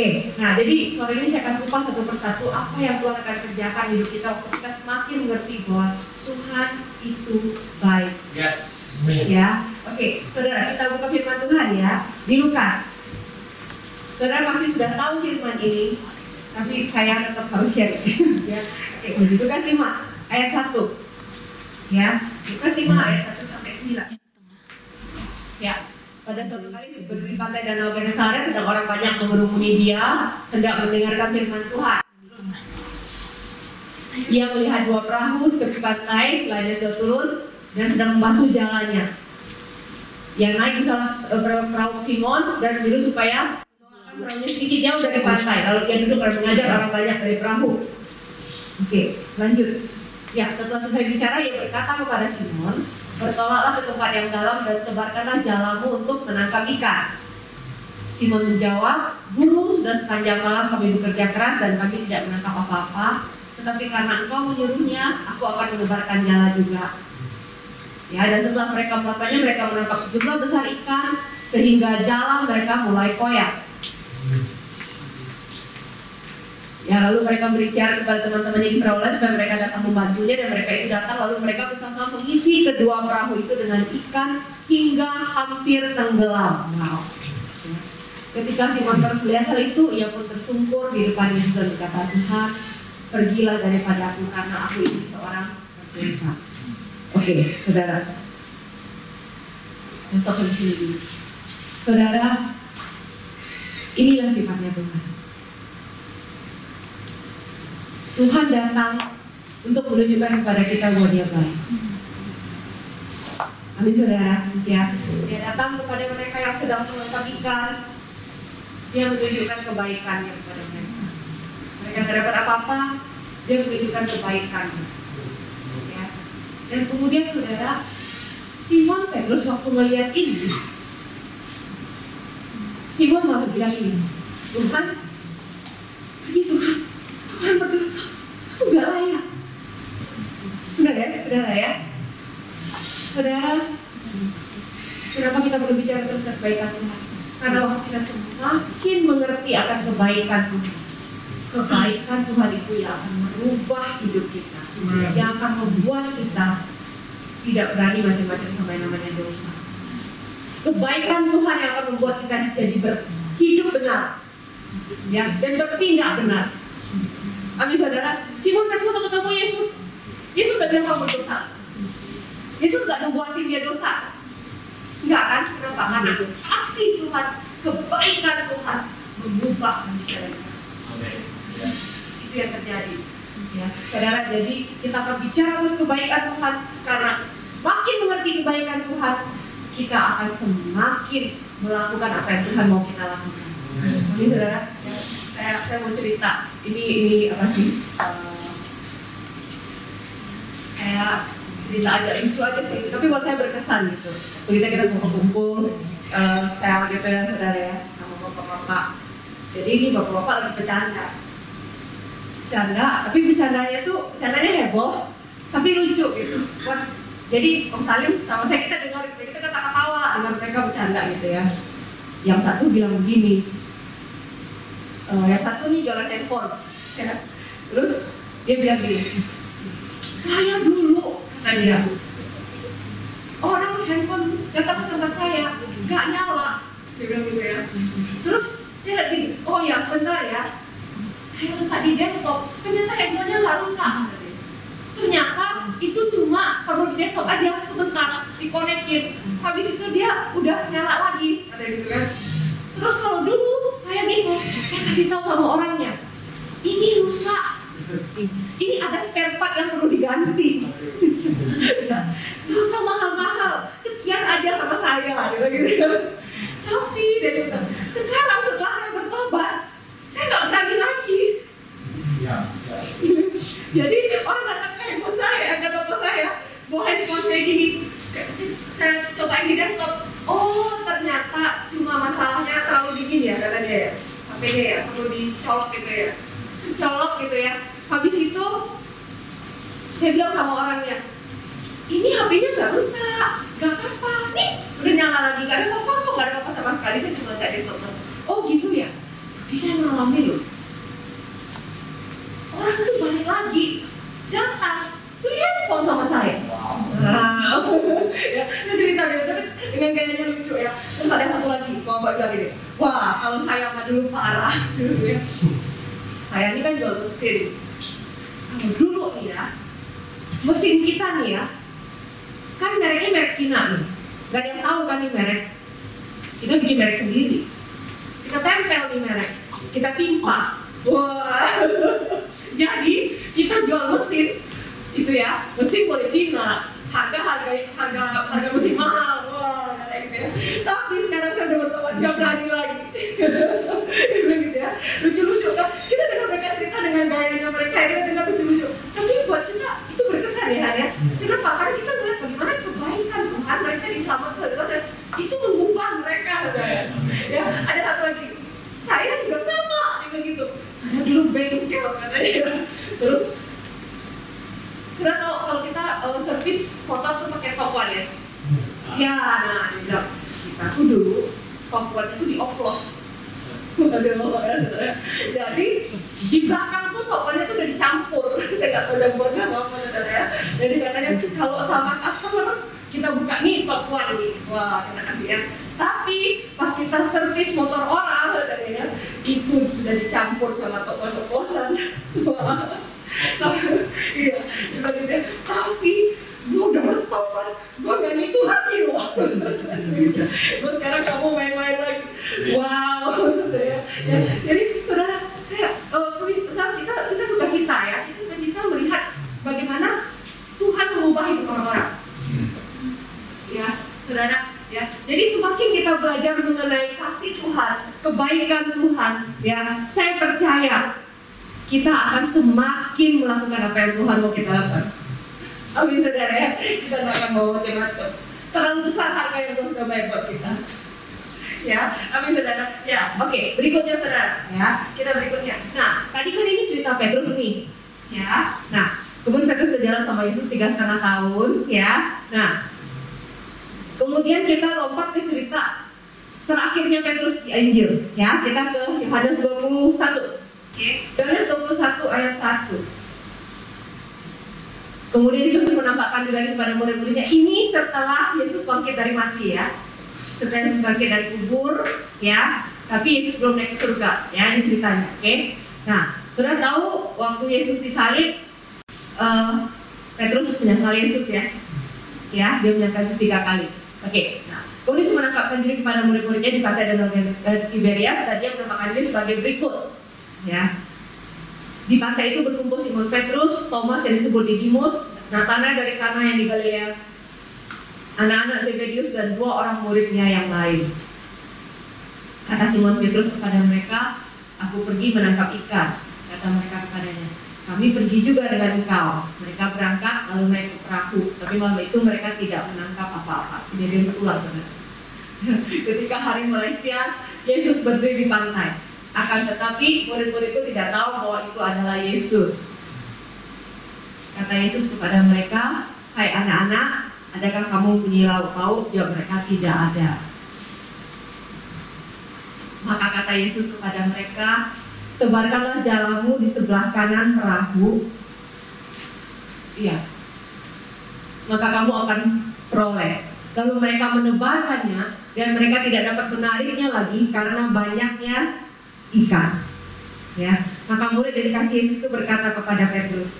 Oke, nah jadi sore ini saya akan kupas satu persatu apa yang Tuhan akan kerjakan di hidup kita waktu kita semakin mengerti bahwa Tuhan itu baik. Yes. Ya, oke, saudara kita buka firman Tuhan ya di Lukas. Saudara pasti sudah tahu firman ini, tapi saya tetap harus share. ya, oke, di Lukas 5 ayat 1 Ya, Lukas 5 ayat 1 sampai 9 Ya, pada suatu kali di pantai Danau Genesaret sedang orang banyak mengerumuni dia hendak mendengarkan firman Tuhan. Ia melihat dua perahu tepi pantai, lainnya sudah turun dan sedang membasuh jalannya. Yang naik salah eh, perahu Simon dan biru supaya perahunya sedikit jauh dari pantai. Lalu ia duduk dan mengajar orang banyak dari perahu. Oke, lanjut. Ya, setelah selesai bicara, ia berkata kepada Simon, bertolaklah ke tempat yang dalam dan tebarkanlah jalamu untuk menangkap ikan. Simon menjawab, Guru, sudah sepanjang malam kami bekerja keras dan kami tidak menangkap apa-apa, tetapi karena engkau menyuruhnya, aku akan menebarkan jala juga. Ya, dan setelah mereka melakukannya, mereka menangkap sejumlah besar ikan, sehingga jala mereka mulai koyak. Ya lalu mereka berisiar kepada teman-temannya di perahu lain supaya mereka datang membantunya dan mereka itu datang lalu mereka bersama-sama mengisi kedua perahu itu dengan ikan hingga hampir tenggelam. Wow. Ketika Simon terus melihat hal itu, ia pun tersungkur di depan Yesus dan berkata, Tuhan, pergilah daripada aku karena aku ini seorang berdosa. Oke, saudara. Besok di sini. Saudara, inilah sifatnya Tuhan. Tuhan datang untuk menunjukkan kepada kita bahwa dia baik. Amin saudara, ya. Dia datang kepada mereka yang sedang menangkap ikan. Dia menunjukkan kebaikannya kepada mereka. Mereka tidak dapat apa-apa, dia menunjukkan kebaikan. Ya. Dan kemudian saudara, Simon Petrus waktu melihat ini, Simon malah bilang ini, Tuhan, ini Tuhan, Tuhan berdosa, gak layak. Benar ya, saudara ya. Saudara, kenapa kita perlu bicara terus tentang kebaikan Tuhan? Karena waktu kita semakin mengerti akan kebaikan Tuhan, kebaikan Tuhan itu yang akan merubah hidup kita, yang akan membuat kita tidak berani macam-macam sama yang namanya dosa. Kebaikan Tuhan yang akan membuat kita jadi berhidup benar, ya, dan bertindak benar. Amin saudara. Simon Petrus waktu ketemu Yesus, Yesus gak bilang kamu berdosa. Yesus gak ngebuatin dia dosa. Enggak kan? Kenapa? Karena kasih Tuhan, kebaikan Tuhan mengubah manusia kita. Itu yang terjadi. Ya, saudara, jadi kita akan bicara terus kebaikan Tuhan karena semakin mengerti kebaikan Tuhan, kita akan semakin melakukan apa yang Tuhan mau kita lakukan. Jadi saudara, ya, saya saya mau cerita. Ini ini apa sih? Uh, kayak cerita aja lucu aja sih, tapi buat saya berkesan gitu. Waktu kita kita kumpul-kumpul uh, sel gitu ya saudara ya, sama bapak-bapak. Jadi ini bapak-bapak lagi bercanda, bercanda, tapi bercandanya tuh bercandanya heboh, tapi lucu gitu. Buat, jadi Om Salim sama saya kita dengar, kita ketawa-ketawa dengan mereka bercanda gitu ya. Yang satu bilang begini, uh, yang satu nih jualan handphone, ya. terus dia bilang gini, saya dulu kata dia. Orang handphone datang ke tempat saya nggak nyala dia bilang gitu ya. Terus saya lihat gini oh ya sebentar ya. Saya letak di desktop ternyata handphonenya nggak rusak. Ternyata itu cuma perlu di desktop aja sebentar dikonekin habis itu dia udah nyala lagi kata gitu kan terus kalau dulu saya gitu saya kasih tahu sama orangnya ini rusak ini ada spare part yang perlu diganti nggak usah mahal-mahal sekian aja sama saya lah gitu tapi dari sekarang setelah saya bertobat saya nggak berani lagi Ya, ya. jadi orang datang ke handphone saya kata bapak saya bawa handphone kayak gini saya cobain di desktop oh ternyata cuma masalahnya terlalu dingin ya katanya ya HP-nya ya perlu dicolok gitu ya colok gitu ya habis itu saya bilang sama orangnya ini HP-nya nggak rusak nggak apa-apa nih udah nyala lagi gak ada apa-apa kok gak ada apa-apa sama sekali saya cuma nggak desktop oh gitu ya Tapi saya mengalami loh. Orang itu balik lagi, datang, beli handphone sama saya. Wow. Wow. ya, ini cerita dia tapi dengan gayanya lucu ya. Terus ada satu lagi, kalau mbak bilang gini, wah kalau saya mah dulu parah dulu ya. Saya ini kan jual mesin. Kalau dulu nih ya, mesin kita nih ya, kan mereknya merek Cina nih. Gak ada yang tahu kan nih merek. Kita bikin merek sendiri. Kita tempel nih merek. Kita timpa. Wah. Jadi kita jual mesin itu ya. Mesin boleh Cina. Harga harga harga harga mesin mahal. Wah gitu ya. tapi sekarang saya udah bertobat nggak berani lagi begitu ya. Lucu lucu kan. Kita dengar mereka cerita dengan gayanya mereka kita dengar lucu lucu tapi buat kita itu berkesan ya. Ya kenapa? Karena kita melihat bagaimana kebaikan Tuhan mereka diselamatkan dan itu mengubah mereka ya ada satu lagi. Saya juga sama. Gitu. Saya dulu bengkel katanya terus sudah tahu kalau kita uh, servis motor tuh pakai top one ya? Ya, nah dia bilang kita tuh dulu top one itu dioplos. Waduh, ya. Jadi di belakang tuh top one itu udah dicampur. Saya nggak tahu campurnya apa ya. Jadi katanya kalau sama customer kita buka nih top one nih, wah kita kasih ya. Tapi pas kita servis motor orang, saudara ya, itu sudah dicampur sama. Wah. iya tapi gue udah bertobat gue gak gitu lagi loh gue sekarang kamu main-main lagi wow ya. ya. jadi saudara saya uh, kita kita suka cita ya kita suka cita melihat bagaimana Tuhan mengubah hidup orang-orang ya saudara ya jadi semakin kita belajar mengenai kasih Tuhan kebaikan Tuhan ya saya percaya kita akan semakin melakukan apa yang Tuhan mau kita lakukan. Amin saudara ya, kita tidak akan mau macam-macam. Terlalu besar harga yang Tuhan sudah bayar buat kita. Ya, amin saudara. Ya, oke. Okay. Berikutnya saudara, ya kita berikutnya. Nah, tadi kan ini cerita Petrus nih, ya. Nah, kemudian Petrus berjalan sama Yesus tiga setengah tahun, ya. Nah, kemudian kita lompat ke cerita terakhirnya Petrus di Injil, ya. Kita ke Yohanes 21. Oke, Yohanes 21 ayat 1. Kemudian Yesus menampakkan diri kepada murid-muridnya. Ini setelah Yesus bangkit dari mati ya. Setelah Yesus bangkit dari kubur ya. Tapi Yesus belum naik ke surga ya. Ini ceritanya. Oke. Nah, sudah tahu waktu Yesus disalib, uh, Petrus menyangkal Yesus ya. Ya, dia menyangkal Yesus tiga kali. Oke. Nah, kemudian Yesus menampakkan diri kepada murid-muridnya di pantai Danau Tiberias dan dia menampakkan diri sebagai berikut ya di pantai itu berkumpul Simon Petrus, Thomas yang disebut Didimus, Nathanael dari Kana yang di Galilea, anak-anak Zebedius dan dua orang muridnya yang lain. Kata Simon Petrus kepada mereka, aku pergi menangkap ikan. Kata mereka kepadanya, kami pergi juga dengan engkau. Mereka berangkat lalu naik ke perahu, tapi malam itu mereka tidak menangkap apa-apa. Jadi berulang benar. Ketika hari mulai siang, Yesus berdiri di pantai. Akan tetapi murid-murid itu tidak tahu bahwa itu adalah Yesus. Kata Yesus kepada mereka, Hai anak-anak, adakah kamu punya lauk pauk? Jawab mereka, tidak ada. Maka kata Yesus kepada mereka, tebarkanlah jalamu di sebelah kanan perahu. Iya. Maka kamu akan peroleh. Lalu mereka menebarkannya dan mereka tidak dapat menariknya lagi karena banyaknya ikan. Ya, maka murid dari kasih Yesus itu berkata kepada Petrus,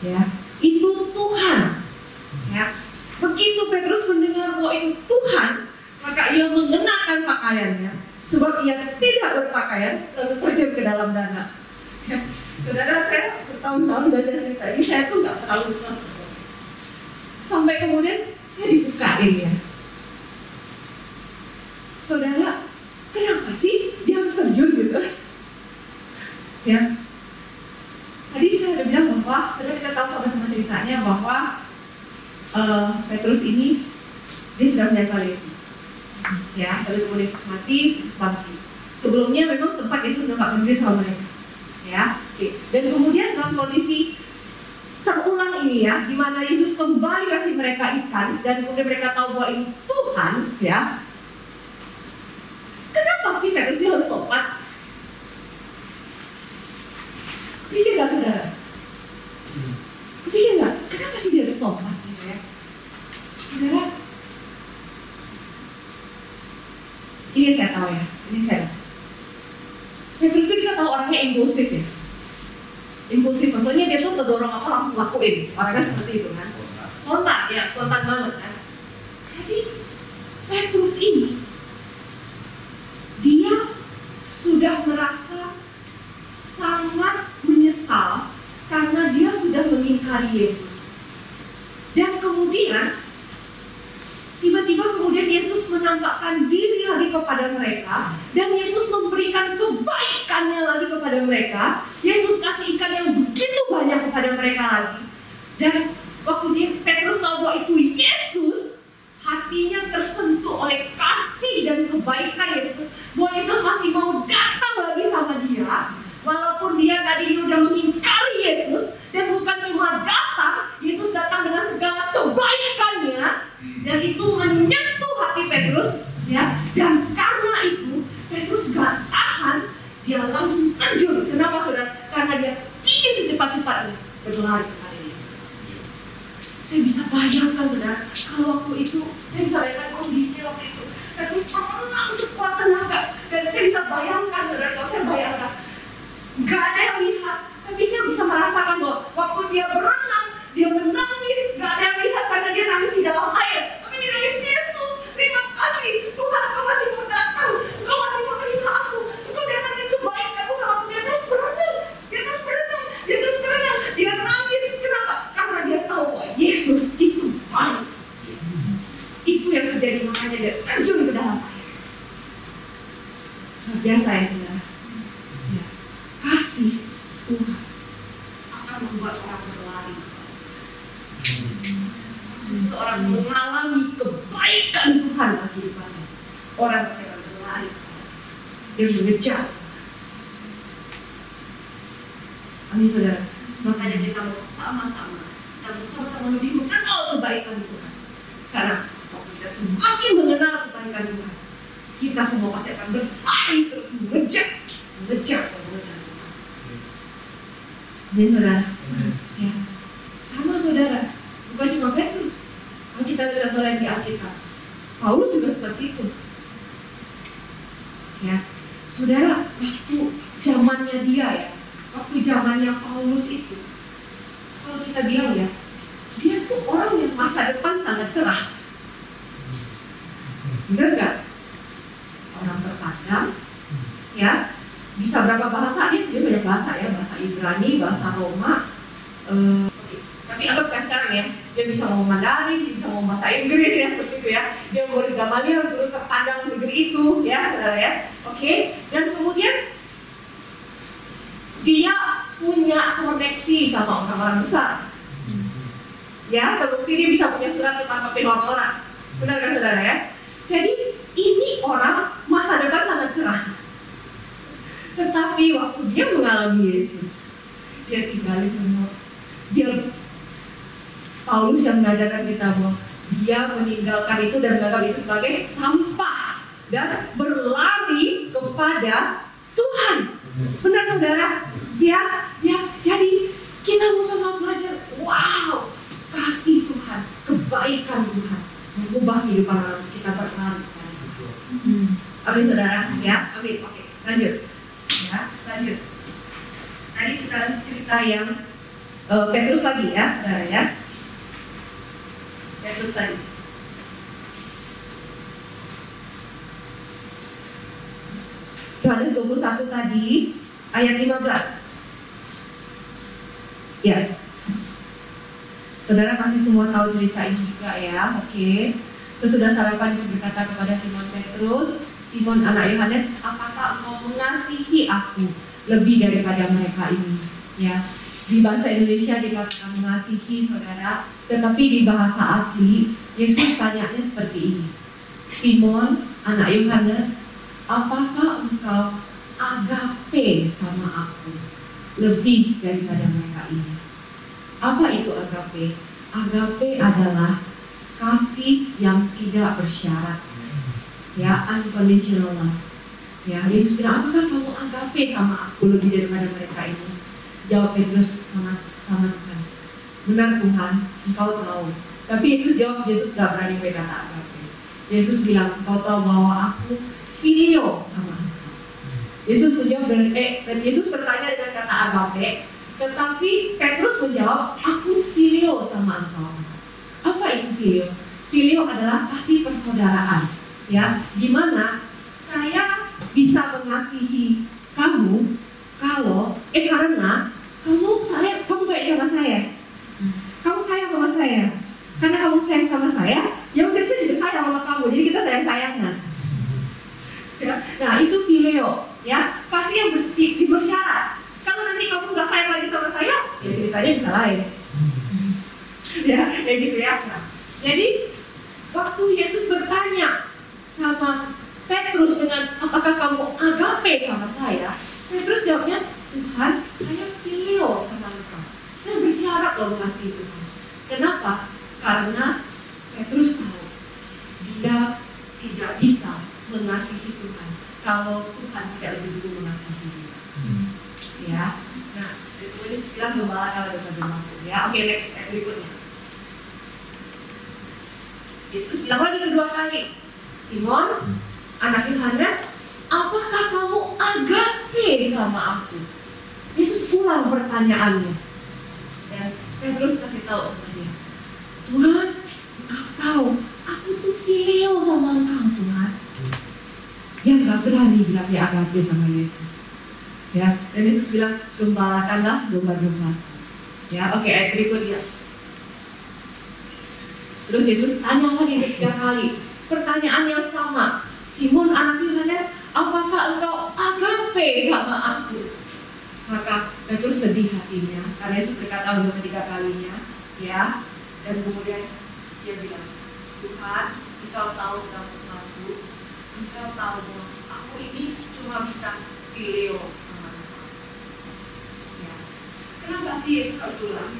ya, itu Tuhan. Ya, begitu Petrus mendengar bahwa itu Tuhan, maka ia mengenakan pakaiannya, sebab ia tidak berpakaian lalu terjun ke dalam danau. Ya, saudara saya bertahun-tahun belajar cerita ini, saya tuh nggak terlalu. Sampai kemudian saya dibukain ya. Saudara, kenapa sih dia harus terjun gitu? Ya, tadi saya udah bilang bahwa sudah kita tahu sama-sama ceritanya bahwa uh, Petrus ini dia sudah menyangkal Yesus. Ya, tapi kemudian Yesus mati, Yesus bangkit. Sebelumnya memang sempat Yesus menampakkan diri sama mereka. Ya, oke. Dan kemudian dalam kondisi terulang ini ya, di mana Yesus kembali kasih mereka ikan dan kemudian mereka tahu bahwa ini Tuhan, ya masih Petrus harus topat. Pikir gak saudara? Hmm. Pikir gak? Kenapa sih dia harus topat gitu ya? Saudara, ini saya tahu ya, ini saya. Petrus itu kita tahu orangnya impulsif ya. Impulsif, maksudnya dia tuh terdorong apa langsung lakuin. Orangnya seperti itu kan. Spontan ya, spontan banget kan. Jadi Petrus ini sudah merasa sangat menyesal karena dia sudah mengingkari Yesus. Dan kemudian tiba-tiba kemudian Yesus menampakkan diri lagi kepada mereka dan Yesus memberikan kebaikannya lagi kepada mereka. Yesus kasih ikan yang begitu banyak kepada mereka lagi. Dan waktu dia Petrus tahu bahwa itu Yesus, hatinya tersentuh oleh kasih dan kebaikan Yesus. Bahwa Yesus masih mau datang lagi sama dia. Walaupun dia tadi udah mengingkari Yesus dan bukan cuma datang, Yesus datang dengan segala kebaikannya dan itu menyentuh hati Petrus ya dan karena itu Petrus gak tahan dia langsung terjun kenapa saudara karena dia ingin secepat-cepatnya berlari kepada Yesus saya bisa bayangkan saudara kalau waktu itu saya bisa bayangkan kondisi waktu itu Petrus berenang sekuat tenaga dan saya bisa bayangkan saudara kalau saya bayangkan gak ada yang lihat tapi saya bisa merasakan bahwa waktu dia berenang dia menangis gak ada yang lihat karena dia nangis di dalam air tapi dia nangis Yesus terima kasih Tuhan kau masih mau datang kau masih mau terima aku kau datangin kebaikanmu sama aku dia terus berenang dia terus berenang dia terus berenang dia nangis kenapa karena dia tahu bahwa Yesus itu baik itu yang terjadi makanya dia terjun ke dalam air luar biasa ya saudara ya. kasih Tuhan akan membuat orang berlari seseorang mengalami kebaikan Tuhan dalam kehidupannya orang pasti akan berlari dia mengejar Amin saudara makanya kita mau sama-sama kita mau sama-sama lebih mengenal kebaikan Tuhan karena waktu kita semakin mengenal kebaikan Tuhan kita semua pasti akan berlari terus mengejar mengejar dan mengejar Tuhan Amin saudara ya sama saudara bukan cuma Petrus? Kalau kita lihat orang di Alkitab Paulus juga seperti itu. Ya saudara waktu zamannya dia ya waktu zamannya Paulus itu kalau kita bilang ya dia tuh orang yang masa depan sangat cerah. Benar nggak? Orang terpandang ya bisa berapa bahasa? Dia dia banyak bahasa ya bahasa Ibrani bahasa Roma eh, tapi anggap kayak sekarang ya. Dia bisa ngomong Mandarin dia bisa ngomong bahasa Inggris ya seperti itu ya. Dia murid Gamaliel guru terpandang negeri itu ya saudara ya. Oke dan kemudian dia punya koneksi sama orang-orang besar. Ya terbukti dia bisa punya surat tentang orang. Benar kan saudara ya? Jadi ini orang masa depan sangat cerah. Tetapi waktu dia mengalami Yesus dia tinggalin semua. Dia Paulus yang mengajarkan kita bahwa dia meninggalkan itu dan menganggap itu sebagai sampah dan berlari kepada Tuhan. Benar saudara? Ya, ya. Jadi kita mau sama belajar. Wow, kasih Tuhan, kebaikan Tuhan mengubah kehidupan orang kita berlari. Hmm. Amin saudara, ya. Amin. Oke, lanjut. Ya, lanjut. Tadi kita cerita yang uh, Petrus lagi ya, saudara ya. Tadi. Yohanes 21 tadi ayat 15. Ya. Saudara pasti semua tahu cerita ini juga ya, oke. Sesudah sarapan Yesus berkata kepada Simon Petrus, Simon anak Yohanes, apakah engkau mengasihi aku lebih daripada mereka ini? Ya, di bahasa Indonesia dikatakan mengasihi saudara, tetapi di bahasa asli Yesus tanyanya seperti ini. Simon, anak Yohanes, apakah engkau agape sama aku lebih daripada mereka ini? Apa itu agape? Agape adalah kasih yang tidak bersyarat. Ya, unconditional love. Ya, Yesus bilang, apakah kamu agape sama aku lebih daripada mereka ini? Jawab Petrus sama Tuhan. Benar Tuhan, engkau tahu. Tapi Yesus jawab, Yesus gak berani berkata agape. Yesus bilang, engkau tahu bahwa aku filio sama engkau. Yesus menjawab eh Yesus bertanya dengan kata agape, tetapi Petrus menjawab, aku filio sama engkau. Apa itu filio? Filio adalah kasih persaudaraan, ya, gimana saya bisa mengasihi kamu kalau eh karena kamu saya kamu baik sama saya, kamu sayang sama saya, karena kamu sayang sama saya, ya udah saya juga sayang sama kamu, jadi kita sayang sayangan. Ya, nah itu filio, ya kasih yang bersih bersyarat. Kalau nanti kamu nggak sayang lagi sama saya, ya ceritanya bisa lain. ya, kayak gitu ya. Nah, jadi waktu Yesus bertanya sama Petrus dengan apakah kamu agape sama saya, Petrus jawabnya Tuhan, saya filio sama engkau. Saya bersyarat loh mengasihi Tuhan. Kenapa? Karena Petrus tahu dia tidak bisa mengasihi Tuhan kalau Tuhan tidak lebih dulu mengasihi dia. Ya, nah itu bilang gembala kalau ada masuk. Ya, oke next eh, berikutnya. Yesus bilang lagi kedua kali, Simon, anak Yohanes, apakah kamu agape sama aku? Yesus ulang pertanyaannya. Dan Petrus kasih tahu sama dia, Tuhan, engkau tahu, aku tuh filio sama engkau Tuhan. Dia nggak berani bilang dia agape sama Yesus. Ya, dan Yesus bilang, gembalakanlah domba-domba. Ya, oke, ayat berikutnya. Terus Yesus tanya lagi ketiga kali, pertanyaan yang sama. Simon anak Yohanes, apakah engkau agape sama aku? Maka Petrus sedih hatinya karena Yesus berkata untuk ketiga kalinya, ya. Dan kemudian dia bilang, Tuhan, engkau tahu segala sesuatu, engkau tahu bahwa aku ini cuma bisa filio sama engkau. Ya. Kenapa sih Yesus ulang?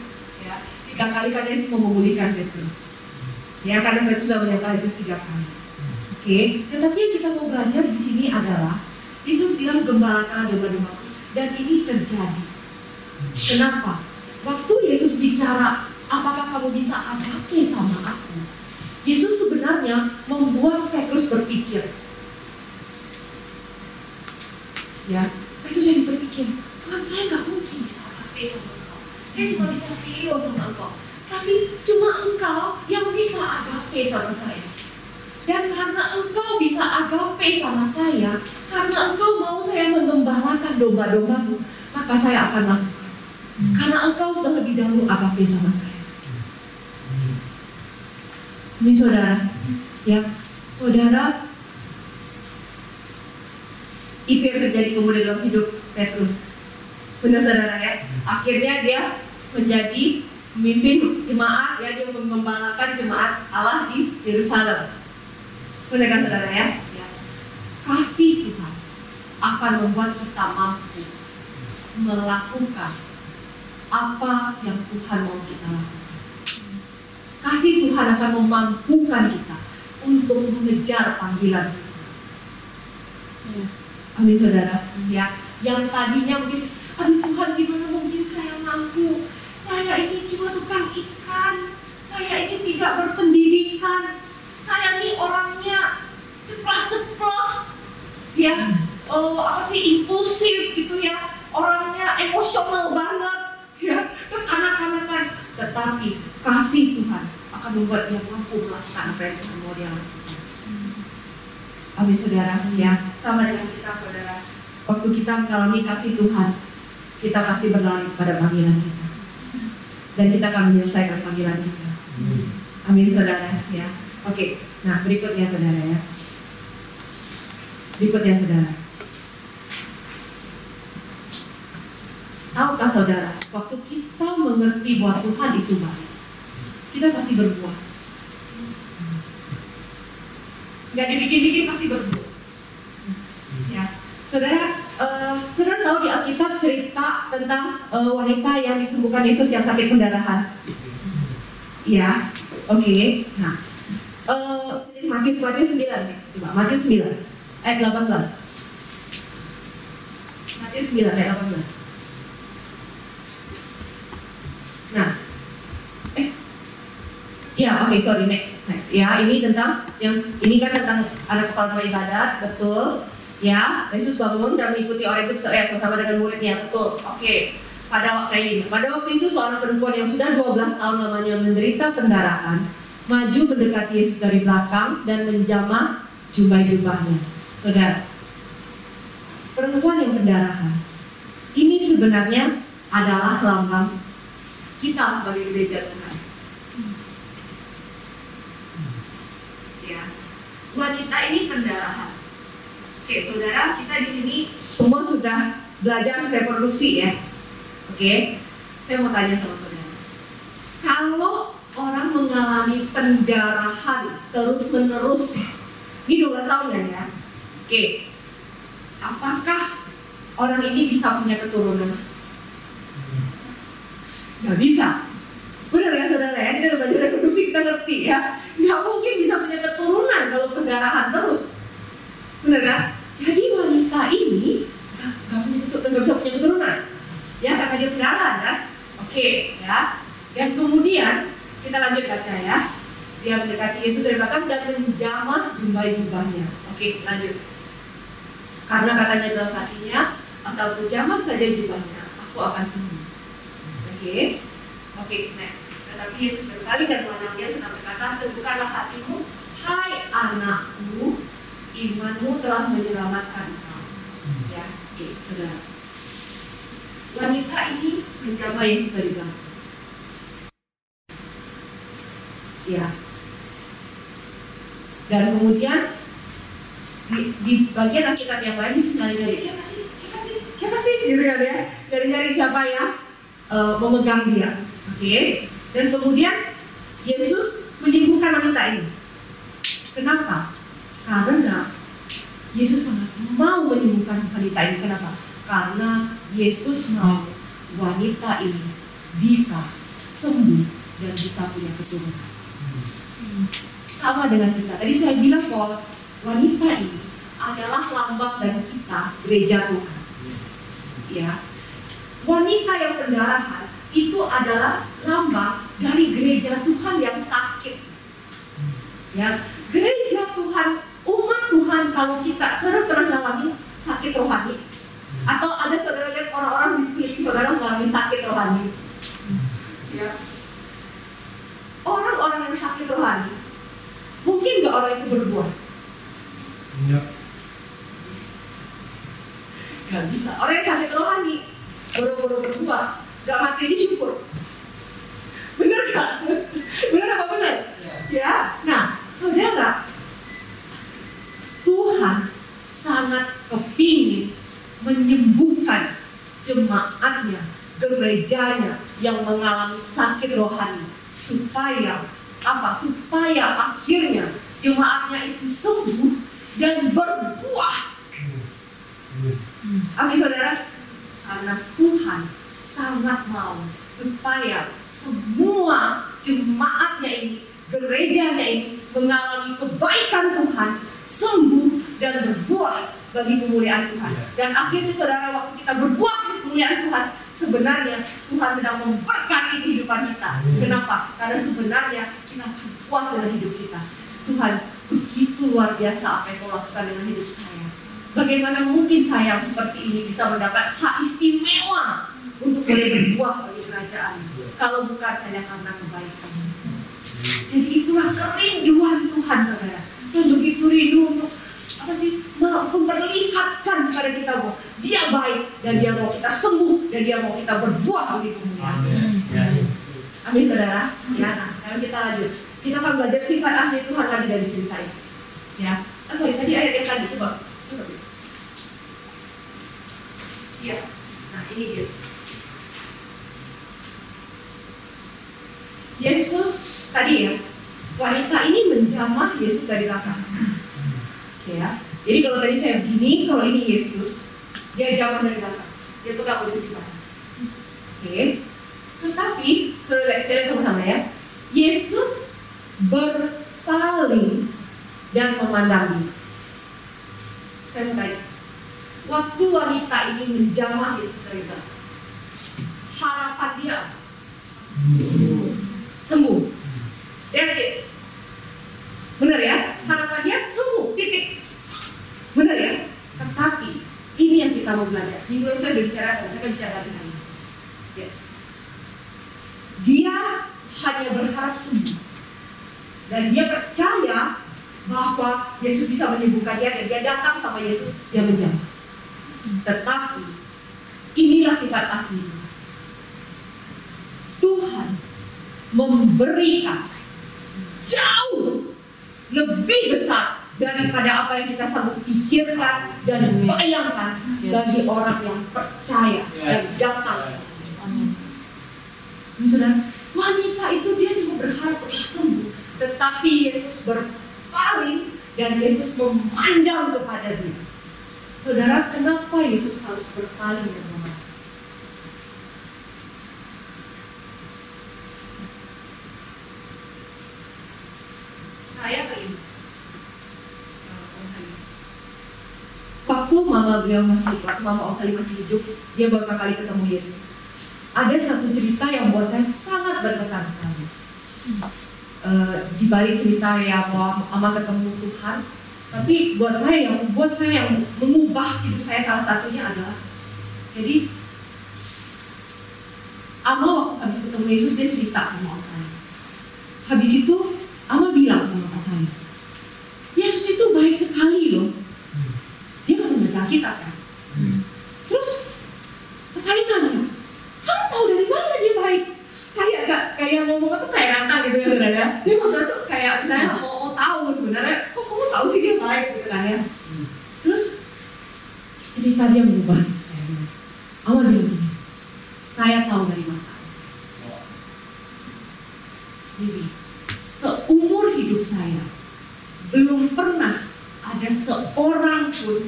Ya, tiga kali kan Yesus memulihkan Petrus. Ya, karena Petrus sudah menyangka Yesus tiga kali. Oke, tetapi yang kita mau belajar di sini adalah Yesus bilang gembalakan domba-domba dan ini terjadi. Kenapa? Waktu Yesus bicara, apakah kamu bisa agape sama aku? Yesus sebenarnya membuat Petrus berpikir. Ya, Petrus jadi berpikir, Tuhan saya nggak mungkin bisa agape sama engkau. Saya cuma bisa video sama engkau. Tapi cuma engkau yang bisa agape sama saya. Dan karena engkau bisa agape sama saya, karena engkau mau saya mengembalakan domba-dombamu, maka saya akan lakukan. Karena engkau sudah lebih dahulu agape sama saya. Ini saudara, ya, saudara, itu yang terjadi kemudian dalam hidup Petrus. Benar saudara ya, akhirnya dia menjadi pemimpin jemaat, ya dia mengembalakan jemaat Allah di Yerusalem. Benar kan saudara ya? ya. Kasih Tuhan akan membuat kita mampu melakukan apa yang Tuhan mau kita lakukan. Kasih Tuhan akan memampukan kita untuk mengejar panggilan kita. Ya. Amin saudara. Ya, yang tadinya mungkin, aduh Tuhan gimana mungkin saya mampu? Saya ini cuma tukang ikan. Saya ini tidak berpendidikan. Saya ini orangnya ceplos-ceplos. Ya, oh, apa sih impulsif gitu ya. Orangnya emosional banget. Ya, kekanak-kanakan. Tetapi kasih Tuhan akan membuat dia mampu melakukan apa yang Tuhan mau dia lakukan. Amin saudara, ya sama dengan kita saudara. Waktu kita mengalami kasih Tuhan, kita pasti berlari pada panggilan kita, dan kita akan menyelesaikan panggilan kita. Amin saudara, ya. Oke, nah berikutnya saudara ya. Berikutnya saudara. Tahukah saudara, waktu kita mengerti bahwa Tuhan itu baik, kita pasti berbuat. Gak dibikin-bikin pasti berbuat. Ya, saudara, uh, saudara tahu di Alkitab cerita tentang uh, wanita yang disembuhkan Yesus yang sakit pendarahan. Ya, oke. Okay. Nah, uh, Matius Matius 9 coba Matius 9 ayat 18. Matius 9 ayat 18. Nah, eh, ya oke okay, sorry next next Ya, ini tentang yang ini kan tentang anak kepala rumah ibadat, betul. Ya, Yesus bangun dan mengikuti orang itu eh, bersama dengan muridnya, betul. Oke. Pada waktu ini, pada waktu itu seorang perempuan yang sudah 12 tahun lamanya menderita pendarahan, maju mendekati Yesus dari belakang dan menjamah jubah-jubahnya. Saudara, perempuan yang pendarahan ini sebenarnya adalah lambang kita sebagai gereja Tuhan. Ya, wanita ini pendarahan. Oke, saudara, kita di sini semua sudah belajar reproduksi ya. Oke, saya mau tanya sama saudara. Kalau orang mengalami pendarahan terus menerus, ini 12 tahun kan ya? Oke, apakah orang ini bisa punya keturunan? Gak bisa. Benar ya saudara ya, kita udah belajar reproduksi, kita ngerti ya. Gak mungkin bisa punya keturunan kalau pendarahan terus. Benar kan? Jadi wanita ini gak, gak, punya keturunan, gak bisa punya keturunan. Ya, karena dia pendarahan kan? Oke, ya. Dan kemudian, kita lanjut baca ya. Dia mendekati Yesus dari belakang dan menjamah jubah-jubahnya. Oke, lanjut. Karena katanya dalam hatinya, asal berjamah saja jubahnya, aku akan sembuh. Oke, oke, next. Tetapi Yesus berkali dan mengenal dia sedang berkata, teguhkanlah hatimu, hai anakku, imanmu telah menyelamatkan kau. Ya, oke, saudara. Wanita ini menjamah Yesus dari belakang. Ya. Dan kemudian di, di bagian Alkitab yang lain di nyari-nyari siapa sih, siapa sih, siapa sih, gitu kan ya? Nyari-nyari siapa yang uh, memegang dia. Oke. Okay. Dan kemudian Yesus menyembuhkan wanita ini. Kenapa? Karena Yesus sangat mau menyembuhkan wanita ini. Kenapa? Karena Yesus mau wanita ini bisa sembuh dan bisa punya keturunan. Sama dengan kita. Tadi saya bilang bahwa wanita ini adalah lambang dari kita gereja Tuhan. Ya, wanita yang pendarahan itu adalah lambang dari gereja Tuhan yang sakit. Ya, gereja Tuhan, umat Tuhan kalau kita saudara pernah mengalami sakit rohani atau ada saudara lihat orang-orang di sekeliling saudara mengalami sakit rohani. Ya. Orang-orang yang sakit rohani, mungkin nggak orang itu berbuah? Ya. Gak bisa. Orang yang sakit rohani, boro-boro berbuah, gak mati ini syukur. Bener gak? Bener apa bener? Ya. Nah, saudara, Tuhan sangat kepingin menyembuhkan jemaatnya, gerejanya yang mengalami sakit rohani supaya apa? Supaya akhirnya jemaatnya itu sembuh dan berbuah. Amin saudara, karena Tuhan sangat mau supaya semua jemaatnya ini, gerejanya ini mengalami kebaikan Tuhan, sembuh dan berbuah bagi kemuliaan Tuhan. Dan akhirnya saudara waktu kita berbuah bagi kemuliaan Tuhan, sebenarnya Tuhan sedang memberkati kehidupan kita. Kenapa? Karena sebenarnya kita puas dengan hidup kita. Tuhan luar biasa apa yang kau lakukan dengan hidup saya. Bagaimana mungkin saya seperti ini bisa mendapat hak istimewa untuk boleh berbuah bagi kerajaan kalau bukan hanya karena kebaikan. Jadi itulah kerinduan Tuhan saudara. Tuhan begitu rindu untuk apa sih memperlihatkan kepada kita bahwa dia baik dan dia mau kita sembuh dan dia mau kita berbuah bagi kemuliaan. Amin saudara. Ya, nah, sekarang kita lanjut. Kita akan belajar sifat asli Tuhan lagi dari cerita ini. Ya, oh, sorry tadi ayat yang tadi coba. Coba. Ya, nah ini dia. Yesus tadi ya, wanita ini menjamah Yesus dari belakang. Ya, jadi kalau tadi saya begini, kalau ini Yesus, dia jamah dari belakang. Dia pegang kulit kita. Oke. Terus tapi, kalau kita sama-sama ya, Yesus berpaling dan memandangi. Saya waktu wanita ini menjamah Yesus dari harapan dia sembuh. That's it. Benar ya? Harapannya sembuh, titik. Benar ya? Tetapi ini yang kita mau belajar. Minggu lalu saya bicarakan, saya akan bicara lagi hari ini. Ya. Dia hanya berharap sembuh. Dan dia percaya bahwa Yesus bisa menyembuhkan dia dan dia datang sama Yesus, dia menjawab. Tetapi inilah sifat asli. Tuhan memberikan jauh lebih besar daripada apa yang kita sanggup pikirkan dan bayangkan bagi orang yang percaya dan datang. Saudara, wanita itu dia cuma berharap untuk sembuh, tetapi Yesus berpaling dan Yesus memandang kepada dia. Saudara, kenapa Yesus harus berpaling dan memandang? Saya ke ini. Waktu mama beliau masih, waktu mama Om masih hidup, dia beberapa kali ketemu Yesus. Ada satu cerita yang buat saya sangat berkesan sekali. Eh, di balik cerita ya bahwa mama ketemu Tuhan, tapi buat saya yang buat saya yang mengubah hidup saya salah satunya adalah jadi Ama waktu habis ketemu Yesus dia cerita sama orang saya. Habis itu Ama bilang sama saya, Yesus itu baik sekali loh. Dia nggak membaca Alkitab kan. Terus saya nanya, kamu tahu dari mana dia baik? Kayak gak kayak ngomong tuh kayak rantang gitu ya saudara. Dia maksudnya tuh kayak saya mau, mau tahu sebenarnya, kok kamu tahu sih dia baik gitu kan ya. Terus cerita dia mengubah hidup saya. Awal bilang gini, saya tahu dari mata. Jadi, seumur hidup saya belum pernah ada seorang pun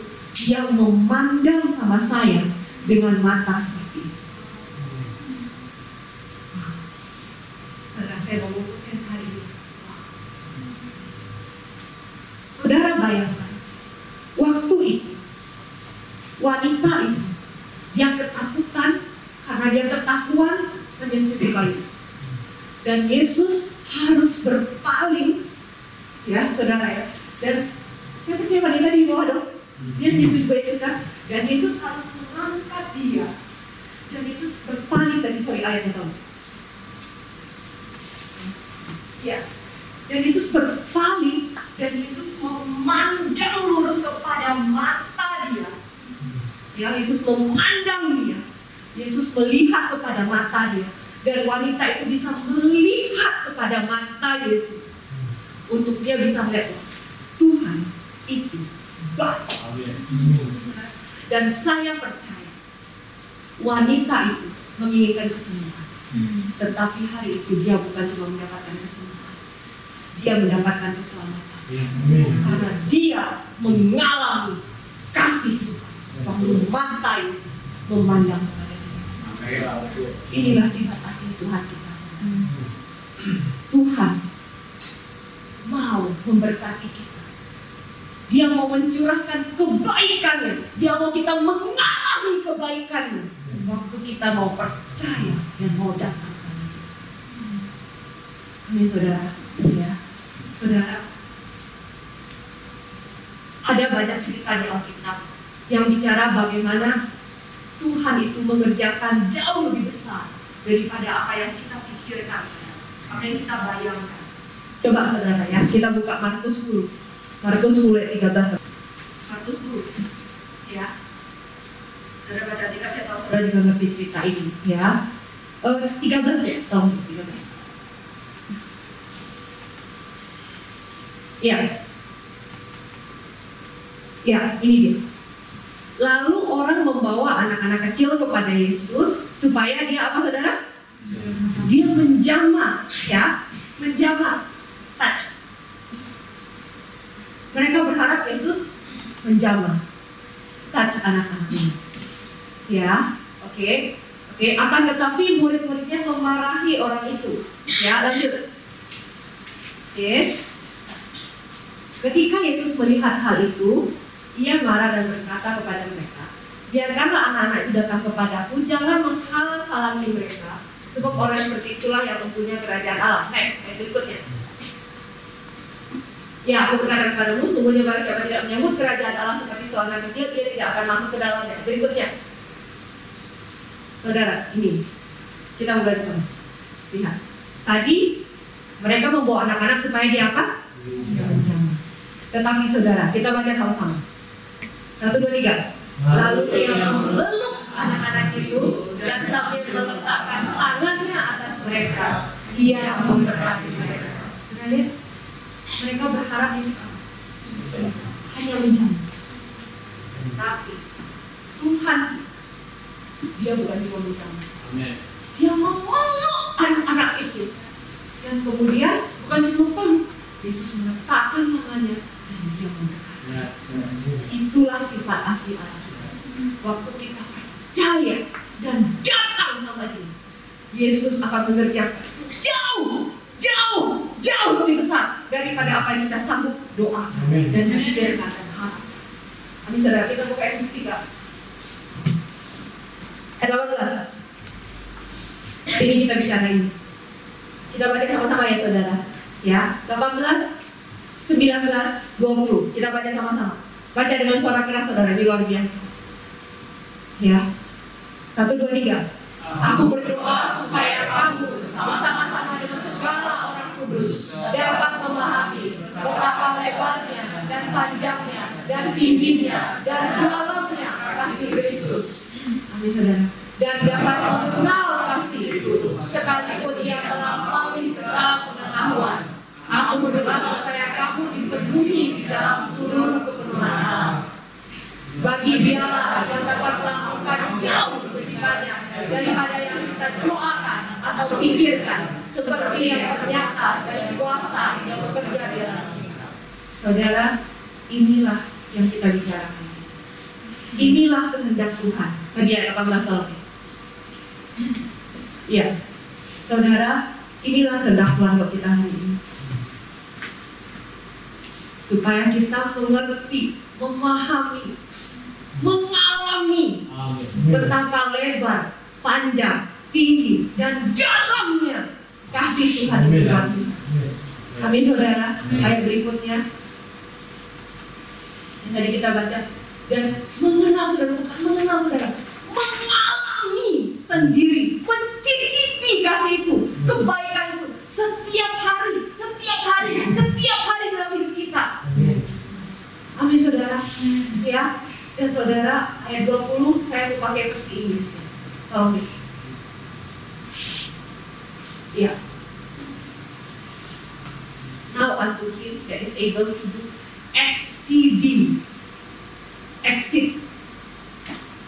yang memandang sama saya dengan mata seperti itu. Saudara saya ngomong saya sehari ini. Saudara bayangkan, waktu itu wanita itu yang ketakutan karena dia ketahuan menyentuh Yesus. Dan Yesus harus berpaling, ya saudara ya. Dan saya percaya wanita di bawah dong. Dia menyentuh Yesus kan. Dan Yesus harus mengangkat dia. Dan Yesus berpaling tadi sorry ayatnya tahu. Ya. Dan Yesus berpaling dan Yesus memandang lurus kepada mata dia. Ya, Yesus memandang dia. Yesus mata dia. Dan wanita itu bisa melihat kepada mata Yesus. Untuk dia bisa melihat Tuhan itu baik. Dan saya percaya wanita itu menginginkan kesembuhan. Tetapi hari itu dia bukan cuma mendapatkan kesembuhan. Dia mendapatkan keselamatan. Karena dia mengalami kasih Tuhan. Waktu mata Yesus memandang. Inilah sifat asli Tuhan kita. Tuhan mau memberkati kita. Dia mau mencurahkan kebaikannya. Dia mau kita mengalami kebaikannya. Waktu kita mau percaya dan mau datang sama dia. Amin saudara. Ya. Saudara. Ada banyak cerita di Alkitab yang bicara bagaimana Tuhan itu mengerjakan jauh lebih besar daripada apa yang kita pikirkan, apa yang kita bayangkan. Coba saudara ya, kita buka Markus 10. Markus 10 ayat 13. Markus 10. Ya. Saudara baca tiga saya tahu saudara juga ngerti cerita ini, ya. Eh, 13 ya, tahun 13. Ya. Ya, ini dia. Lalu orang membawa anak-anak kecil kepada Yesus supaya dia apa saudara? Dia menjamah, ya, menjamah. Touch. Mereka berharap Yesus menjamah, touch anak-anak. Ya, oke, oke. Akan tetapi murid-muridnya memarahi orang itu. Ya, lanjut. Oke. Ketika Yesus melihat hal itu, ia marah dan berkata kepada mereka, biarkanlah anak-anak itu datang kepadaku, jangan menghalang-halangi mereka. Sebab orang seperti itulah yang mempunyai kerajaan Allah. Next, yang berikutnya. Ya, aku berkata kepadamu, sungguhnya barang siapa tidak menyambut kerajaan Allah seperti seorang kecil, dia tidak akan masuk ke dalamnya. Berikutnya, saudara, ini kita mulai sekarang. Lihat, tadi mereka membawa anak-anak supaya dia apa? Menjamah. Tetapi saudara, kita baca sama-sama. Satu, dua, tiga. Lalu dia memeluk anak-anak itu dan sambil meletakkan tangannya atas mereka, ia memberkati mereka. Lihat? Mereka berharap Yesus hanya menjamah. Tapi Tuhan dia bukan cuma menjamah. Amin. Dia memeluk anak-anak itu. Dan kemudian bukan cuma peluk, Yesus meletakkan tangannya dan dia memberkati. Itulah sifat asli Allah. Waktu kita percaya dan datang sama dia, Yesus akan mengerjakan jauh, jauh, jauh lebih besar daripada apa yang kita sanggup doakan Amin. dan pikirkan dan harap. Amin saudara, kita buka Efesus 3. Ayat 18. Ini kita bicara ini. Kita baca sama-sama ya saudara. Ya, 18, 19, 20. Kita baca sama-sama. Baca dengan suara keras saudara, ini luar biasa. Ya. Satu, dua, tiga. Aku berdoa supaya kamu bersama-sama dengan segala orang kudus dapat memahami betapa lebarnya dan panjangnya dan tingginya dan dalamnya kasih Kristus. Amin saudara. Dan dapat mengenal kasih itu sekalipun ia melampaui segala pengetahuan. Aku berdoa supaya kamu dipenuhi di dalam seluruh kepenuhan Allah. Bagi dialah yang dapat melakukan jauh lebih banyak daripada yang kita doakan atau pikirkan seperti yang ternyata dari kuasa yang bekerja di dalam kita. Saudara, inilah yang kita bicarakan. Inilah kehendak Tuhan. Tadi ayat 18 tolong. Ya, saudara, inilah kehendak Tuhan buat kita hari ini. Supaya kita mengerti, memahami, mengalami Amin. betapa lebar, panjang, tinggi, dan dalamnya kasih Tuhan depan kita. Amin saudara. Ayat berikutnya yang tadi kita baca dan mengenal saudara bukan mengenal saudara, mengalami sendiri, mencicipi kasih itu, kebaikan itu setiap hari, setiap hari, setiap hari dalam hidup. Amin saudara. Ya. Dan saudara ayat 20 saya mau pakai versi Inggris ya. Tolong deh. Ya. Now unto him that is able to do exceeding exit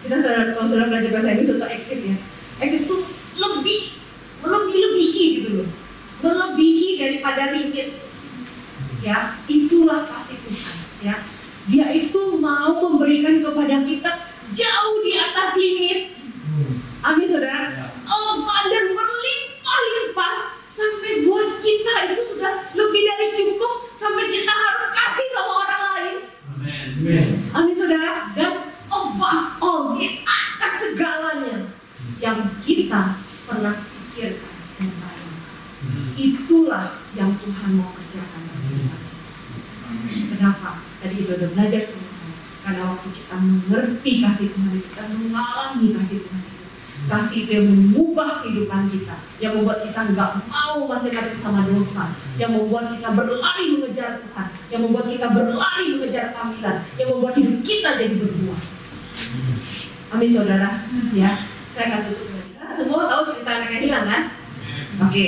kita sudah kalau sudah belajar bahasa Inggris untuk exit ya exit itu lebih melebih-lebihi gitu loh melebihi daripada limit ya itulah kasih Tuhan ya dia itu mau memberikan kepada kita jauh di atas limit. Amin saudara. Ya. oh dan berlimpah-limpah sampai buat kita itu sudah lebih dari cukup sampai kita harus kasih sama orang lain. Amin. Amin. amin saudara dan above all di atas segalanya yang kita pernah pikirkan dan bayangkan itulah yang Tuhan mau kerjakan dalam kehidupan kita. Kenapa? Tadi kita udah belajar sama-sama. Karena waktu kita mengerti kasih Tuhan itu, kita mengalami kasih Tuhan itu. Kasih itu yang mengubah kehidupan kita, yang membuat kita nggak mau mati-mati sama dosa, yang membuat kita berlari mengejar Tuhan, yang membuat kita berlari mengejar panggilan, yang membuat hidup kita jadi berbuah. Amin saudara. Ya, saya akan tutup. Nah, semua tahu cerita anak yang hilang kan? Oke.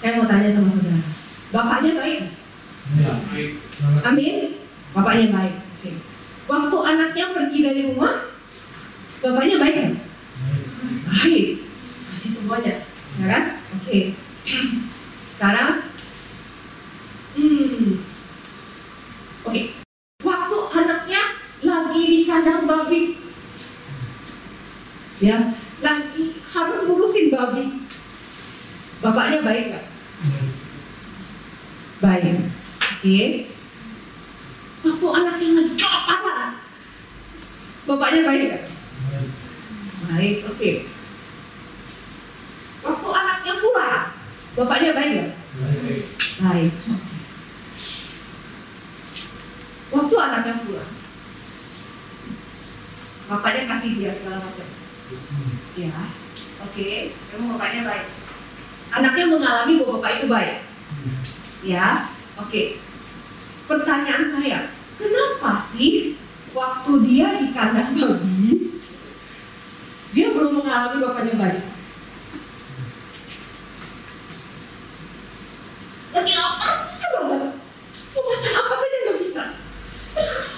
Saya mau tanya sama saudara. Bapaknya baik? nggak? Amin. Bapaknya baik. Oke. Waktu anaknya pergi dari rumah, bapaknya baik nggak? Baik. Masih semuanya, ya kan? Oke. Sekarang, hmm, oke. Waktu anaknya lagi di kandang babi, ya, lagi harus ngurusin babi, bapaknya baik nggak? Baik. Oke. Waktu anaknya lagi kelaparan, bapaknya baik nggak? Baik, oke. Waktu anaknya pulang, bapaknya baik nggak? Baik. anaknya pulang. Bapaknya kasih dia segala macam. Ya, oke. Memang bapaknya baik. Anaknya mengalami bahwa bapak itu baik. Ya, oke. Pertanyaan saya, kenapa sih waktu dia di kandang babi, dia belum mengalami bapaknya baik? Lagi lapar, banget. Mau makan apa saja nggak bisa.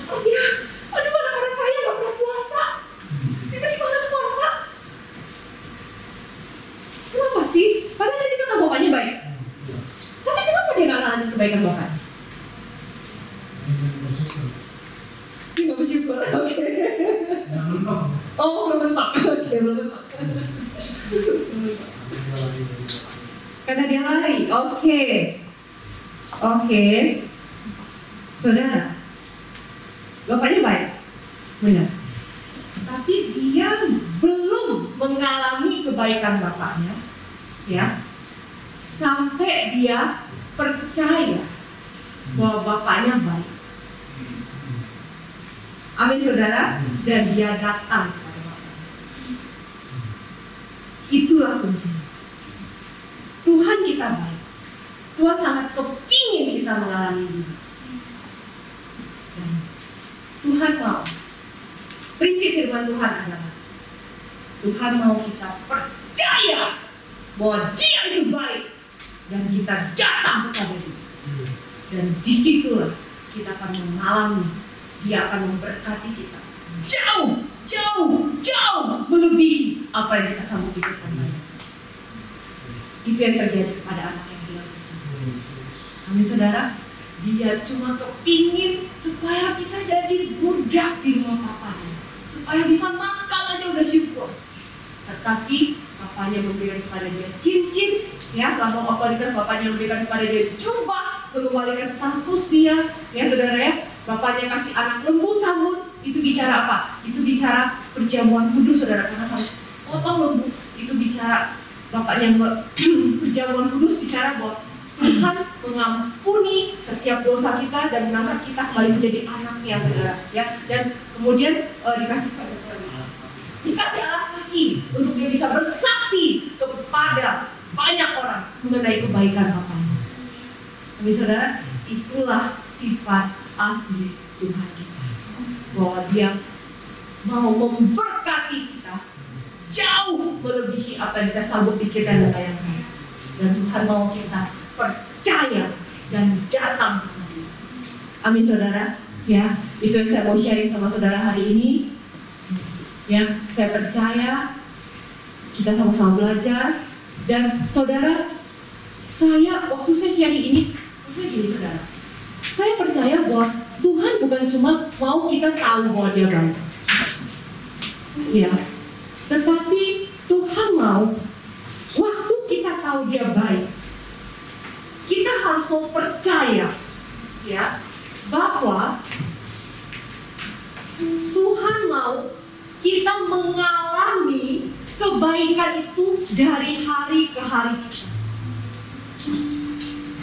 Oh ya, aduh orang-orang kaya nggak pernah puasa. Tiba-tiba harus puasa. Kenapa sih? Padahal tadi kata bapaknya baik. Tapi kenapa dia nggak ngalamin kebaikan bapak? Dia nggak bersyukur. Oke. Oh, belum mentok. Oke, belum mentok. Karena dia lari. Oke. Oke. Saudara. Bapaknya baik. Benar. Tapi dia belum mengalami kebaikan bapaknya. Ya. Sampai dia percaya bahwa bapaknya baik. Saudara. Dan dia datang kepada bapaknya. Itulah kuncinya. Tuhan kita baik. Tuhan sangat kepingin kita mengalami ini. Dan Tuhan mau. Prinsip firman Tuhan adalah Tuhan mau kita percaya bahwa Dia itu baik dan kita datang kepada Dia. Dan di situlah kita akan mengalami Dia akan memberkati kita jauh, jauh, jauh melebihi apa yang kita sanggup pikirkan. Itu yang terjadi kepada anak yang hilang. Amin saudara, dia cuma kepingin supaya bisa jadi budak di rumah papanya. Supaya bisa makan aja udah syukur. Tetapi papanya memberikan kepada dia cincin, ya lambang otoritas bapaknya memberikan kepada dia jubah, mengembalikan status dia, ya saudara ya. Bapaknya kasih anak lembu tambun, itu bicara apa? Itu bicara perjamuan kudus saudara, karena harus potong lembu. Itu bicara bapaknya perjamuan kudus bicara bahwa Tuhan mengampuni setiap dosa kita dan mengangkat kita kembali menjadi anaknya saudara ya dan kemudian eh, dikasih dikasih alas kaki untuk dia bisa bersaksi kepada banyak orang mengenai kebaikan bapaknya. Tapi saudara, itulah sifat asli Tuhan. Kita bahwa dia mau memberkati kita jauh melebihi apa yang kita sanggup pikirkan dan bayangkan. Dan Tuhan mau kita percaya dan datang sama dia. Amin saudara. Ya itu yang saya mau sharing sama saudara hari ini. Ya saya percaya kita sama-sama belajar. Dan saudara saya waktu saya sharing ini saya gini saudara saya percaya bahwa Tuhan bukan cuma mau kita tahu bahwa dia baik ya tetapi Tuhan mau waktu kita tahu dia baik kita harus mau percaya ya bahwa Tuhan mau kita mengalami kebaikan itu dari hari ke hari.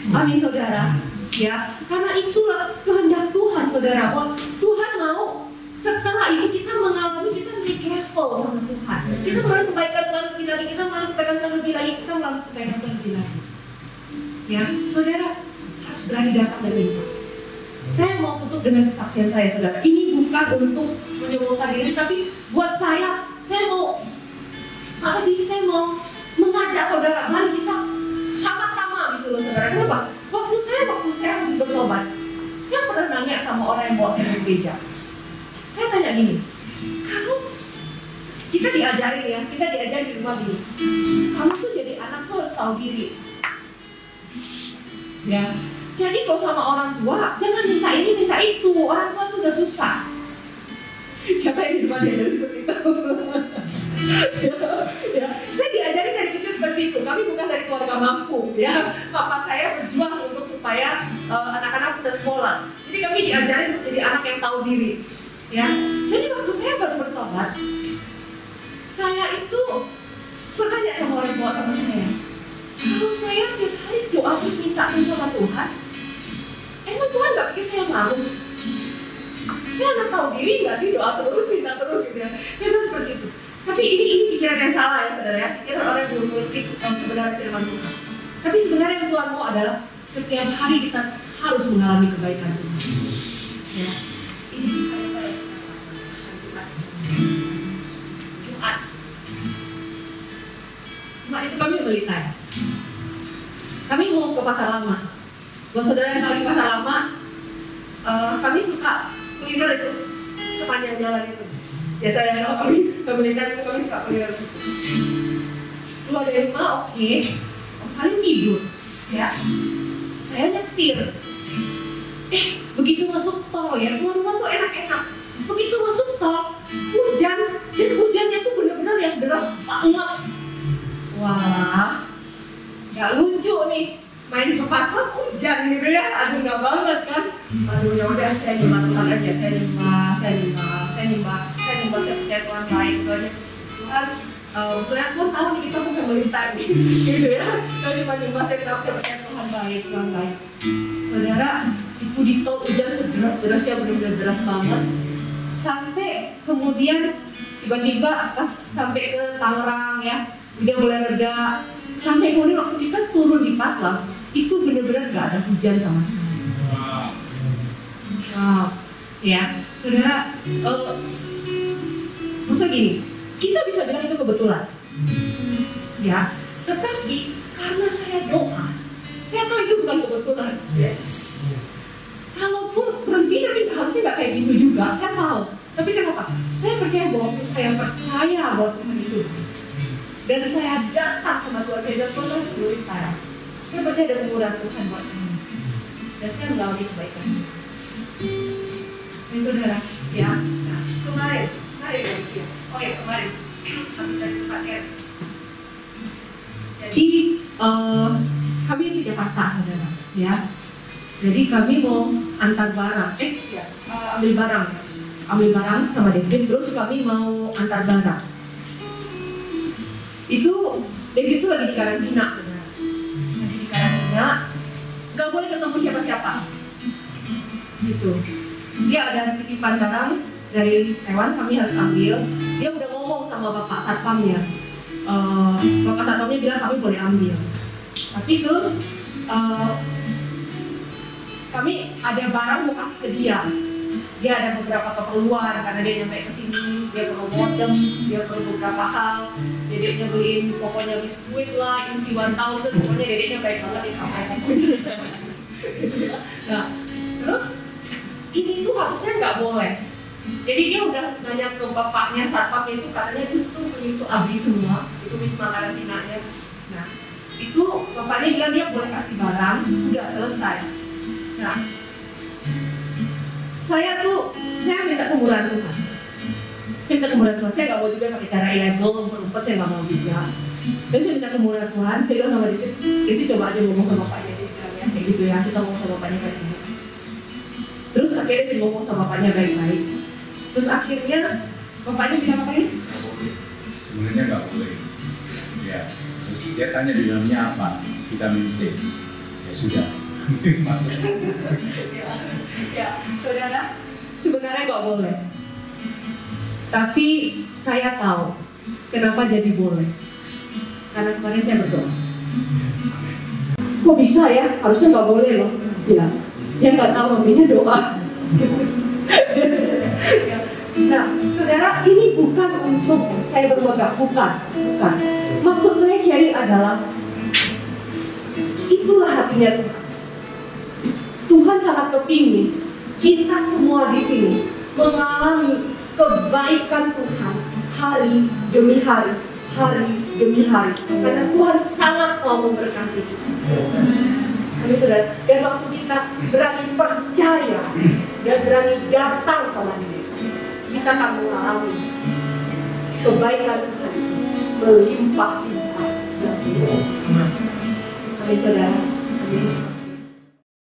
Amin saudara. Ya, karena itulah kehendak Tuhan saudara. Bahwa Tuhan mau setelah itu kita mengalami kita naik level sama Tuhan. Kita mengalami kebaikan Tuhan lebih lagi, kita mengalami kebaikan Tuhan lebih lagi, kita mengalami kebaikan Tuhan lebih lagi. Ya, saudara harus berani datang dan minta. Saya mau tutup dengan kesaksian saya, saudara. Ini bukan untuk menyombongkan diri, tapi buat saya, saya mau apa sih? Saya mau mengajak saudara, bertobat, saya pernah nanya sama orang yang bawa saya ke gereja. Saya tanya gini, kamu kita diajarin ya, kita diajarin di rumah gini. Kamu tuh jadi anak tuh harus tahu diri. Ya, jadi kalau sama orang tua, jangan minta ini, minta itu. Orang tua tuh udah susah. Siapa yang di rumah diajarin seperti itu? ya, saya diajari dari kecil seperti itu. Kami bukan dari keluarga mampu, ya. Papa saya berjuang supaya eh, anak-anak bisa sekolah. Jadi kami diajarin untuk jadi anak yang tahu diri, ya. Jadi waktu saya baru bertobat, saya itu bertanya sama orang tua sama saya, kalau saya tiap hari doa terus minta terus sama Tuhan, emang Tuhan nggak pikir saya malu? saya nggak tahu diri nggak sih doa terus minta terus gitu ya saya bilang seperti itu tapi ini ini pikiran yang salah ya saudara ya pikiran orang yang belum mengerti eh, kebenaran firman Tuhan tapi sebenarnya yang Tuhan mau adalah setiap hari kita harus mengalami kebaikan Tuhan. Ya. Ini Jumat. Itu kami melita kami mau ke pasar lama. Buat saudara yang kali pasar lama eh, kami suka kuliner itu sepanjang jalan itu. Ya saya kalau kami pemerintah itu kami suka kuliner itu. Keluar dari rumah oke. Om saling tidur ya saya nyetir eh begitu masuk tol ya keluar rumah tuh enak-enak begitu masuk tol hujan dan hujannya tuh benar-benar yang deras banget wah nggak lucu nih main ke pasar hujan gitu ya aduh nggak banget kan aduh ya udah saya nyembah Tuhan aja saya nyembah saya nyembah saya nyembah saya nyembah saya percaya Tuhan baik Tuhan Eh, maksudnya Tuhan tahu nih kita bukan melintas gitu ya. Nyembah nyembah saya saya percaya Tuhan baik Tuhan baik. Saudara itu di tol hujan sederas derasnya benar-benar deras banget. Sampai kemudian tiba-tiba pas sampai ke Tangerang ya udah mulai reda. Sampai kemudian waktu kita turun di Paslang itu benar-benar nggak ada hujan sama sekali. Wow. Ya saudara s- maksudnya gini kita bisa bilang itu kebetulan. Ya tetapi karena saya doa saya tahu itu bukan kebetulan. Yes. kalaupun berhenti tapi harusnya nggak kayak gitu juga saya tahu. Tapi kenapa? Saya percaya bahwa saya percaya bahwa Tuhan itu. Dan saya datang sama Tuhan saya bilang Tuhan saya saya percaya ada kemurahan Tuhan buat kamu. Dan saya mengalami kebaikan. Ini saudara ya nah, kemarin jadi eh, kami di Jakarta saudara ya. Jadi kami mau antar barang. Eh ya eh, ambil barang. Ambil barang sama David terus kami mau antar barang. Itu David itu lagi di karantina saudara. Lagi di karantina nggak boleh ketemu siapa-siapa. Gitu. Dia ada titipan barang dari hewan kami harus ambil. Dia udah ngomong sama bapak satpamnya. Eh, bapak satpamnya bilang kami boleh ambil. Tapi terus eh, kami ada barang mau kasih ke dia. Dia ada beberapa keperluan karena dia nyampe ke sini dia perlu modem dia perlu beberapa hal. Dedeknya beliin pokoknya biskuit lah isi 1000 pokoknya dedeknya baik banget dia sampai nah terus ini tuh harusnya nggak boleh jadi dia udah nanya ke bapaknya satpam itu katanya itu tuh itu abri semua itu wisma karantinanya nah itu bapaknya bilang dia boleh kasih barang udah selesai. Nah saya tuh saya minta kemurahan Tuhan. Saya minta kemurahan Tuhan. Saya nggak mau juga pakai cara ilegal umpet-umpet saya nggak mau juga. Dan saya minta kemurahan Tuhan. Saya bilang sama dia itu coba aja ngomong sama bapaknya ya kayak gitu ya. Kita ngomong sama bapaknya baik-baik. Terus akhirnya dia ngomong sama bapaknya baik-baik terus akhirnya bapaknya bilang apa ya boleh. Sebenarnya nggak boleh. Ya. Terus dia tanya di dalamnya apa? Vitamin C. Ya sudah. Masuk. ya, ya, saudara, sebenarnya nggak boleh. Tapi saya tahu kenapa jadi boleh. Karena kemarin saya berdoa. Kok bisa ya? Harusnya nggak boleh loh. Ya, dia nggak tahu maminya doa. nah, saudara, ini bukan untuk saya berbangga, bukan, bukan. Maksud saya sharing adalah itulah hatinya Tuhan. Tuhan sangat kepingin kita semua di sini mengalami kebaikan Tuhan hari demi hari, hari demi hari. Karena Tuhan sangat mau memberkati kita. Kami saudara, dan waktu kita berani percaya dan berani datang sama dia, kita akan mengalami kebaikan Tuhan melimpah-limpah. Kami saudara, Amin.